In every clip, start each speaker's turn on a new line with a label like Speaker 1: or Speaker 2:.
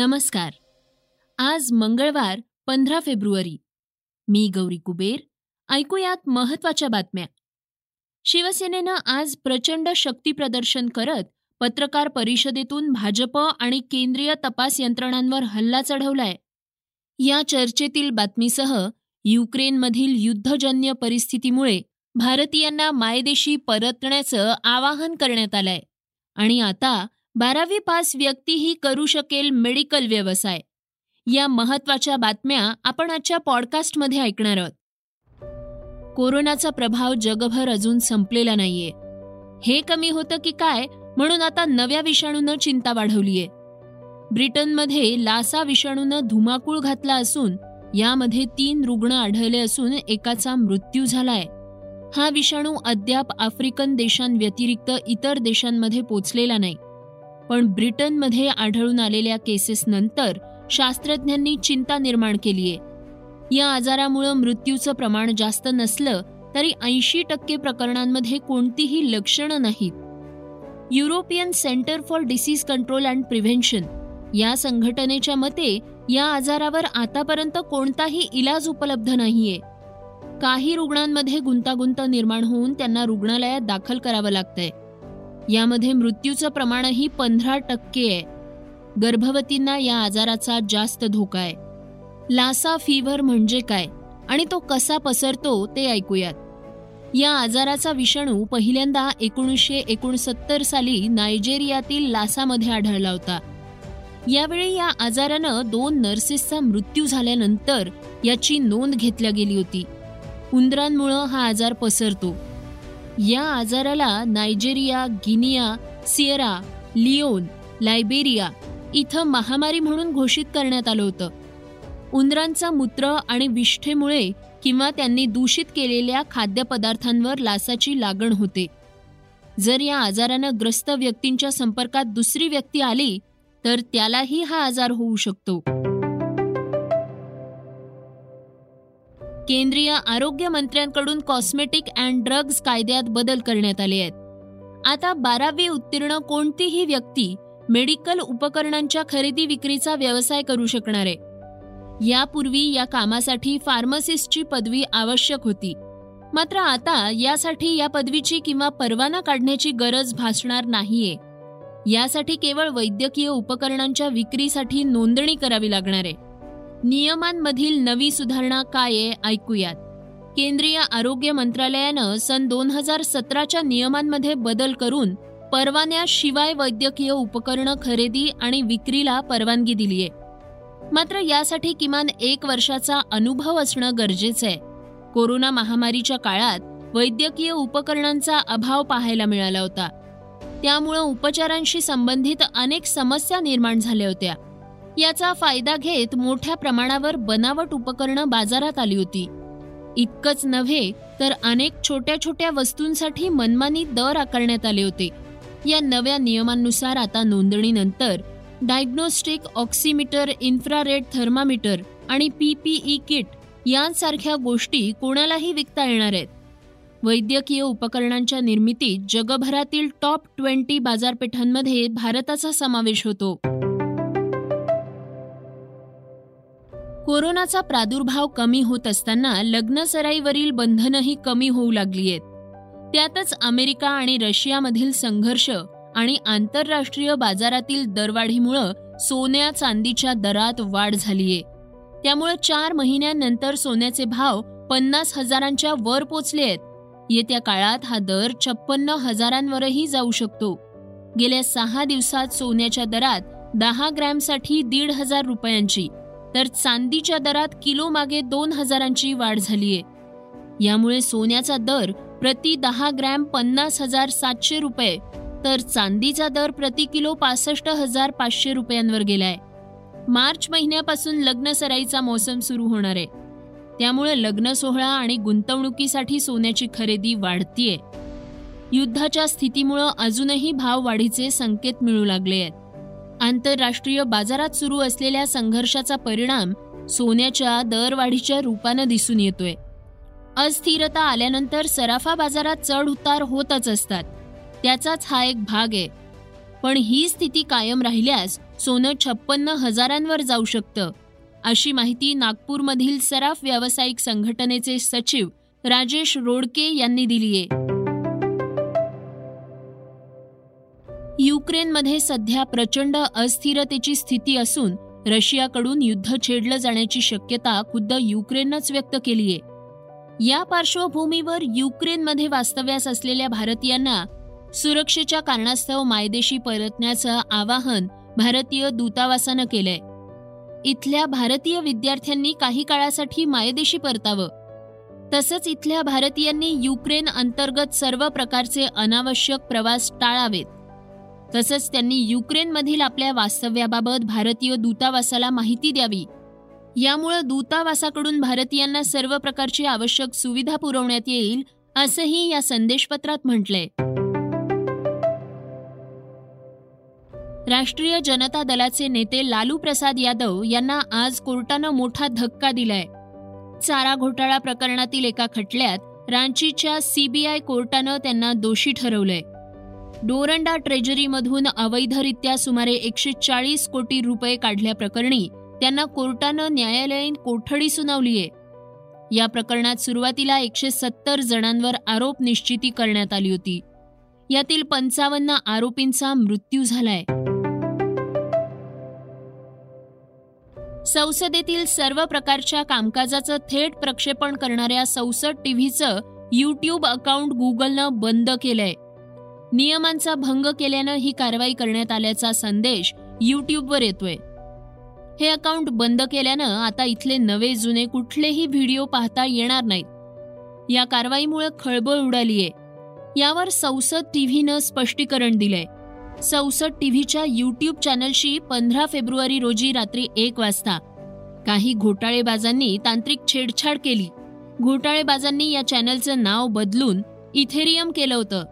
Speaker 1: नमस्कार. आज मंगळवार पंधरा फेब्रुवारी. मी गौरी कुबेर ऐकूयात महत्त्वाच्या बातम्या. शिवसेनेनं आज प्रचंड शक्तीप्रदर्शन करत पत्रकार परिषदेतून भाजप आणि केंद्रीय तपास यंत्रणांवर हल्ला चढवलाय. या चर्चेतील बातमीसह युक्रेनमधील युद्धजन्य परिस्थितीमुळे भारतीयांना मायदेशी परतण्याचं आवाहन करण्यात आलंय. आणि आता बारावी पास व्यक्तीही करू शकेल मेडिकल व्यवसाय. या महत्त्वाच्या बातम्या आपण आजच्या पॉडकास्टमध्ये ऐकणार आहोत. कोरोनाचा प्रभाव जगभर अजून संपलेला नाहीये. हे कमी होतं की काय म्हणून आता नव्या विषाणूनं चिंता वाढवलीये. ब्रिटनमध्ये लासा विषाणूनं धुमाकूळ घातला असून यामध्ये तीन रुग्ण आढळले असून एकाचा मृत्यू झालाय. हा विषाणू अद्याप आफ्रिकन देशांव्यतिरिक्त इतर देशांमध्ये पोचलेला नाही. पण ब्रिटनमध्ये आढळून आलेल्या केसेसनंतर शास्त्रज्ञांनी चिंता निर्माण केलीय या आजारामुळं मृत्यूचं प्रमाण जास्त नसलं तरी ऐंशी टक्के प्रकरणांमध्ये कोणतीही लक्षणं नाहीत. European centre for disease control and prevention या संघटनेच्या मते या आजारावर आतापर्यंत कोणताही इलाज उपलब्ध नाहीये. काही रुग्णांमध्ये गुंतागुंत निर्माण होऊन त्यांना रुग्णालयात दाखल करावं लागतंय. यामध्ये मृत्यूचं प्रमाणही पंधरा टक्के आहे. गर्भवतींना या आजाराचा जास्त धोका आहे. लासा फीव्हर म्हणजे काय? आणि तो कसा पसरतो ते ऐकूयात. या आजाराचा विषाणू पहिल्यांदा एकोणीसशे एकोणसत्तर साली नायजेरियातील लासामध्ये आढळला होता. यावेळी या आजारानं दोन नर्सेसचा मृत्यू झाल्यानंतर याची नोंद घेतल्या गेली होती. उंदरांमुळं हा आजार पसरतो. या आजाराला Nigeria Guinea Sierra Leone Liberia इथं महामारी म्हणून घोषित करण्यात आलं होतं. उंदरांचा मूत्र आणि विष्ठेमुळे किंवा त्यांनी दूषित केलेल्या खाद्यपदार्थांवर लासाची लागण होते. जर या आजारानं ग्रस्त व्यक्तींच्या संपर्कात दुसरी व्यक्ती आली तर त्यालाही हा आजार होऊ शकतो. केंद्रीय आरोग्य मंत्र्यांकडून कॉस्मेटिक अँड ड्रग्ज कायद्यात बदल करण्यात आले आहेत. आता बारावी उत्तीर्ण कोणतीही व्यक्ती मेडिकल उपकरणांच्या खरेदी विक्रीचा व्यवसाय करू शकणार आहे. यापूर्वी या कामासाठी फार्मसिस्टची पदवी आवश्यक होती. मात्र आता यासाठी या पदवीची किंवा परवाना काढण्याची गरज भासणार नाहीये. यासाठी केवळ वैद्यकीय उपकरणांच्या विक्रीसाठी नोंदणी करावी लागणार आहे. नियमांमधील नवी सुधारणा काय आहे ऐकूयात. केंद्रीय आरोग्य मंत्रालयानं सन दोन हजार सतराच्या नियमांमध्ये बदल करून परवान्याशिवाय वैद्यकीय उपकरणं खरेदी आणि विक्रीला परवानगी दिलीय मात्र यासाठी किमान एक वर्षाचा अनुभव असणं गरजेचं आहे. कोरोना महामारीच्या काळात वैद्यकीय उपकरणांचा अभाव पाहायला मिळाला होता. त्यामुळं उपचारांशी संबंधित अनेक समस्या निर्माण झाल्या होत्या. याचा फायदा घेत मोठ्या प्रमाणावर बनावट उपकरणं बाजारात आली होती. इतकंच नव्हे तर अनेक छोट्या छोट्या वस्तूंसाठी मनमानी दर आकारण्यात आले होते. या नव्या नियमांनुसार आता नोंदणीनंतर डायग्नोस्टिक ऑक्सिमीटर इन्फ्रारेड थर्मामीटर आणि पीपीई किट यांसारख्या गोष्टी कोणालाही विकता येणार आहेत. वैद्यकीय उपकरणांच्या निर्मितीत जगभरातील टॉप ट्वेंटी बाजारपेठांमध्ये भारताचा समावेश होतो. कोरोनाचा प्रादुर्भाव कमी होत असताना लग्नसराईवरील बंधनही कमी होऊ लागली आहेत त्यातच अमेरिका आणि रशियामधील संघर्ष आणि आंतरराष्ट्रीय बाजारातील दरवाढीमुळं सोन्या चांदीच्या दरात वाढ झालीये. त्यामुळे चार महिन्यांनंतर सोन्याचे भाव पन्नास हजारांच्या वर पोचले आहेत येत्या काळात हा दर छप्पन्न हजारांवरही जाऊ शकतो. गेल्या सहा दिवसात सोन्याच्या दरात दहा ग्रॅमसाठी दीड हजार रुपयांची. तर चांदीच्या दरात किलो मागे दोन हजारांची वाढ झालीय. यामुळे सोन्याचा दर प्रति दहा ग्रॅम पन्नास हजार सातशे रुपये तर चांदीचा दर प्रति किलो पासष्ट हजार पाचशे रुपयांवर गेलाय. मार्च महिन्यापासून लग्न सराईचा मोसम सुरू होणार आहे. त्यामुळे लग्न सोहळा आणि गुंतवणुकीसाठी सोन्याची खरेदी वाढतीये. युद्धाच्या स्थितीमुळं अजूनही भाव वाढीचे संकेत मिळू लागले आहेत. आंतरराष्ट्रीय बाजारात सुरू असलेल्या संघर्षाचा परिणाम सोन्याच्या दरवाढीच्या रूपानं दिसून येतोय. अस्थिरता आल्यानंतर सराफा बाजारात चढ उतार होतच असतात. त्याचाच हा एक भाग आहे. पण ही स्थिती कायम राहिल्यास सोनं छप्पन्न हजारांवर जाऊ शकतं अशी माहिती नागपूरमधील सराफ व्यावसायिक संघटनेचे सचिव राजेश रोडके यांनी दिली युक्रेनमध्ये सध्या प्रचंड अस्थिरतेची स्थिती असून रशियाकडून युद्ध छेडलं जाण्याची शक्यता खुद्द युक्रेननंच व्यक्त केलीये. या पार्श्वभूमीवर युक्रेनमध्ये वास्तव्यास असलेल्या भारतीयांना सुरक्षेच्या कारणास्तव मायदेशी परतण्याचं आवाहन भारतीय दूतावासानं केलंय. इथल्या भारतीय विद्यार्थ्यांनी काही काळासाठी मायदेशी परतावं. तसंच इथल्या भारतीयांनी युक्रेन अंतर्गत सर्व प्रकारचे अनावश्यक प्रवास टाळावेत. तसंच त्यांनी युक्रेनमधील आपल्या वास्तव्याबाबत भारतीय दूतावासाला माहिती द्यावी. यामुळं दूतावासाकडून भारतीयांना सर्व प्रकारची आवश्यक सुविधा पुरवण्यात येईल असंही या संदेशपत्रात म्हटलंय. राष्ट्रीय जनता दलाचे नेते लालू प्रसाद यादव यांना आज कोर्टानं मोठा धक्का दिलाय. चारा घोटाळा प्रकरणातील एका खटल्यात रांचीच्या सीबीआय कोर्टानं त्यांना दोषी ठरवलंय. डोरंडा ट्रेजरीमधून अवैधरित्या सुमारे एकशे चाळीस कोटी रुपये काढल्याप्रकरणी त्यांना कोर्टानं न्यायालयीन कोठडी सुनावलीय या प्रकरणात सुरुवातीला एकशे सत्तर जणांवर आरोप निश्चिती करण्यात आली होती. यातील पंचावन्न आरोपींचा मृत्यू झालाय. संसदेतील सर्व प्रकारच्या कामकाजाचं थेट प्रक्षेपण करणाऱ्या संसद टीव्हीचं युट्यूब अकाउंट गुगलनं बंद केलंय. नियमांचा भंग केल्यानं ही कारवाई करण्यात आल्याचा संदेश युट्यूबवर येतोय. हे अकाउंट बंद केल्यानं आता इथले नवे जुने कुठलेही व्हिडिओ पाहता येणार नाहीत. या कारवाईमुळे खळबळ उडालीये. यावर संसद टीव्हीनं स्पष्टीकरण दिलंय. संसद टीव्हीच्या युट्यूब चॅनलशी पंधरा फेब्रुवारी रोजी रात्री एक वाजता काही घोटाळेबाजांनी तांत्रिक छेडछाड केली. घोटाळेबाजांनी या चॅनलचं नाव बदलून इथेरियम केलं होतं.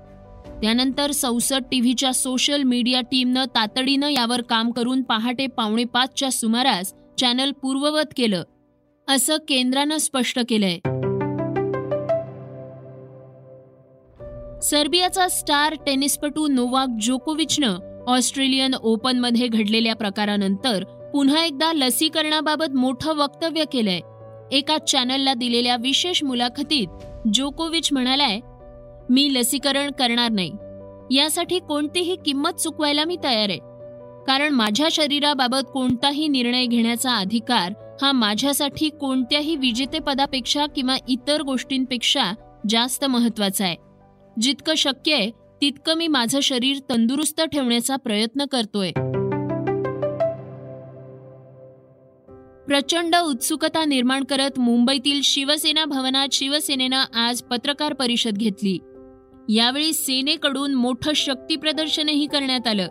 Speaker 1: त्यानंतर संसद टीव्हीच्या सोशल मीडिया टीमनं तातडीनं यावर काम करून पहाटे पावणे पाचच्या सुमारास चॅनल पूर्ववत केलं. असं केंद्रानं स्पष्ट केलंय. सर्बियाचा स्टार टेनिसपटू नोवाक जोकोविचनं ऑस्ट्रेलियन ओपनमध्ये घडलेल्या प्रकारानंतर पुन्हा एकदा लसीकरणाबाबत मोठं वक्तव्य केलंय. एका चॅनलला दिलेल्या विशेष मुलाखतीत जोकोविच म्हणालाय मी लसीकरण करणार नाही. यासाठी कोणतीही किंमत चुकवायला मी तयार आहे. कारण माझ्या शरीराबाबत कोणताही निर्णय घेण्याचा अधिकार हा माझ्यासाठी कोणत्याही विजेतेपदापेक्षा किंवा इतर गोष्टींपेक्षा जास्त महत्त्वाचा आहे. जितकं शक्य आहे तितकं मी माझं शरीर तंदुरुस्त ठेवण्याचा प्रयत्न करतोय. प्रचंड उत्सुकता निर्माण करत मुंबईतील शिवसेना भवनात शिवसेनेनं आज पत्रकार परिषद घेतली. यावेळी सेनेकडून मोठं शक्ती प्रदर्शनही करण्यात आलं.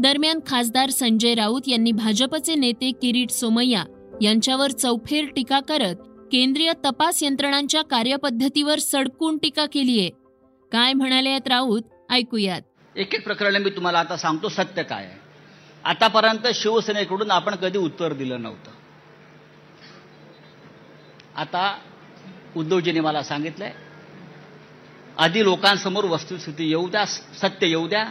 Speaker 1: दरम्यान खासदार संजय राऊत यांनी भाजपचे नेते किरीट सोमय्या यांच्यावर चौफेर टीका करत केंद्रीय तपास यंत्रणांच्या कार्यपद्धतीवर सडकून टीका केलीय. काय म्हणाले आहेत राऊत? ऐकूयात.
Speaker 2: एक एक प्रकरण मी तुम्हाला आता सांगतो सत्य काय आहे. आतापर्यंत शिवसेनेकडून आपण कधी उत्तर दिलं नव्हतं. आता उद्धवजीने मला सांगितलंय आधी लोकांसमोर वस्तुस्थिती येऊ द्या सत्य येऊ द्या.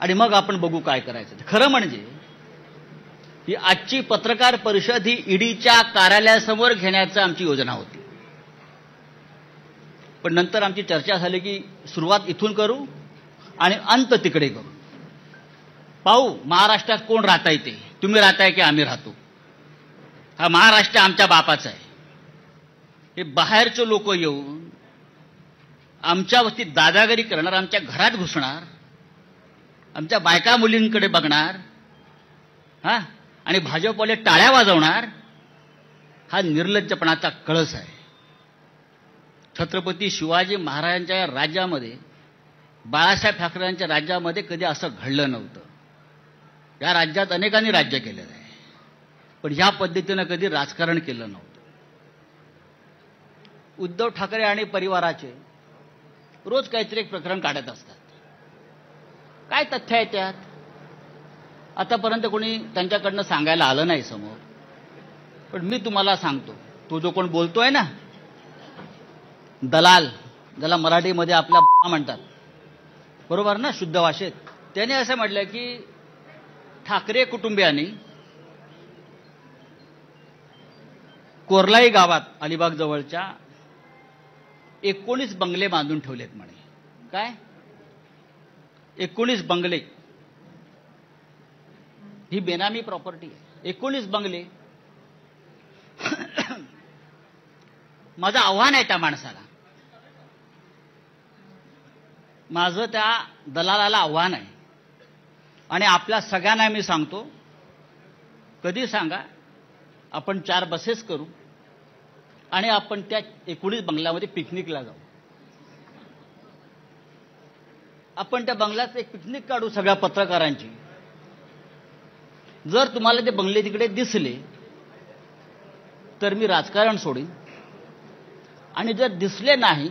Speaker 2: आणि मग आपण बघू काय करायचं. खरं म्हणजे ही आजची पत्रकार परिषद ही ईडीच्या कार्यालयासमोर घेण्याची आमची योजना होती. पण नंतर आमची चर्चा झाली की सुरुवात इथून करू आणि अंत तिकडे करू. पाहू महाराष्ट्रात कोण राहता येते तुम्ही राहताय की आम्ही राहतो? हा महाराष्ट्र आमच्या बापाचा आहे. हे बाहेरचे लोक येऊन आमच्या वस्ती दादागिरी करणार आमच्या घरात घुसणार आमच्या बायका मुलींकडे बघणार हा? आणि भाजपवाले टाळ्या वाजवणार हा निर्लज्जपणाचा कळस आहे. छत्रपती शिवाजी महाराजांच्या राज्यामध्ये बाळासाहेब ठाकरेंच्या राज्यामध्ये कधी असं घडलं नव्हतं. या राज्यात अनेकांनी राज्य केलेलं आहे. पण ह्या पद्धतीनं कधी राजकारण केलं नव्हतं. उद्धव ठाकरे आणि परिवाराचे रोज काहीतरी एक प्रकरण काढत असतात. काय तथ्य आहे त्यात? आतापर्यंत कोणी त्यांच्याकडनं सांगायला आलं नाही समोर. पण मी तुम्हाला सांगतो तो जो कोण बोलतोय ना दलाल ज्याला मराठीमध्ये आपल्या म्हणतात बरोबर ना शुद्ध भाषेत? त्याने असं म्हटलं की ठाकरे कुटुंबियांनी कोरलाई गावात अलिबाग जवळच्या एकोणीस बंगले बांधून ठेवलेत म्हणे. काय? एकोणीस बंगले. ही बेनामी प्रॉपर्टी आहे. एकोणीस बंगले. माझं आव्हान आहे त्या माणसाला. माझं त्या दलालाला आव्हान आहे. आणि आपल्या सगळ्यांना मी सांगतो कधी सांगा आपण चार बसेस करू. आणि आपण त्या एकोणीस बंगल्यामध्ये पिकनिकला जाऊ. आपण त्या बंगल्यात एक पिकनिक काढू सगळ्या पत्रकारांची. जर तुम्हाला ते बंगले तिकडे दिसले तर मी राजकारण सोडीन. आणि जर दिसले नाही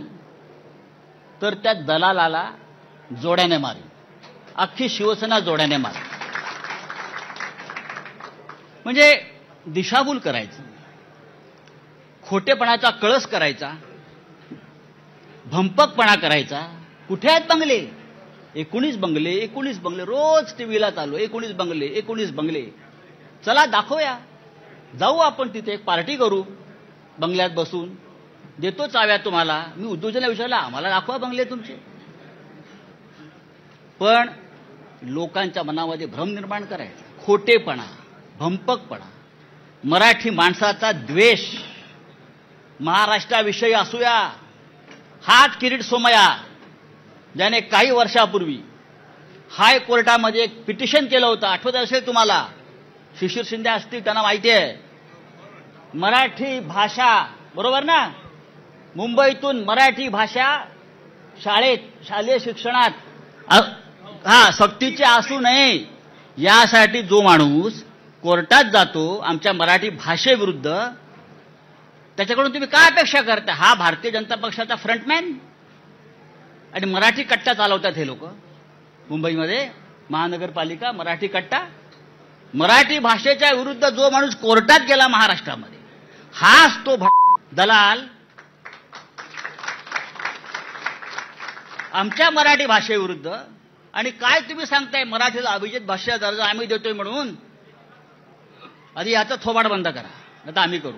Speaker 2: तर त्या दलालाला जोड्याने मारेन. अख्खी शिवसेना जोड्याने मारेन म्हणजे दिशाभूल करायचं. खोटेपणाचा कळस करायचा भंपकपणा करायचा. कुठे आहेत बंगले? एकोणीस बंगले एकोणीस बंगले. रोज टीव्हीला चालू एकोणीस बंगले एकोणीस बंगले. चला दाखवूया. जाऊ आपण तिथे एक पार्टी करू बंगल्यात बसून. देतो चाव्या तुम्हाला. मी उद्योजना विचारला आम्हाला दाखवा बंगले तुमचे. पण लोकांच्या मनामध्ये भ्रम निर्माण करायचा. खोटेपणा भंपकपणा. मराठी माणसाचा द्वेष. महाराष्ट्राविषयी असूया. हाच किरीट सोमया ज्याने काही वर्षापूर्वी हायकोर्टामध्ये एक पिटिशन केलं होतं. आठवत असेल तुम्हाला? शिशिर शिंदे असतील त्यांना माहिती आहे. मराठी भाषा बरोबर ना? मुंबईतून मराठी भाषा शाळेत शालेय शिक्षणात हा सक्तीचे असू नये. यासाठी जो माणूस कोर्टात जातो आमच्या मराठी भाषेविरुद्ध त्याच्याकडून तुम्ही काय अपेक्षा करता? हा भारतीय जनता पक्षाचा फ्रंटमॅन? आणि मराठी कट्टा चालवतात हे लोक. मुंबईमध्ये महानगरपालिका मराठी कट्टा. मराठी भाषेच्या विरुद्ध जो माणूस कोर्टात गेला महाराष्ट्रामध्ये हाच तो दलाल. आमच्या मराठी भाषेविरुद्ध आणि काय तुम्ही सांगताय? मराठीला अभिजित भाषेचा दर्जा आम्ही देतोय म्हणून. आधी याचा थोबाड बंद करा आता आम्ही करू.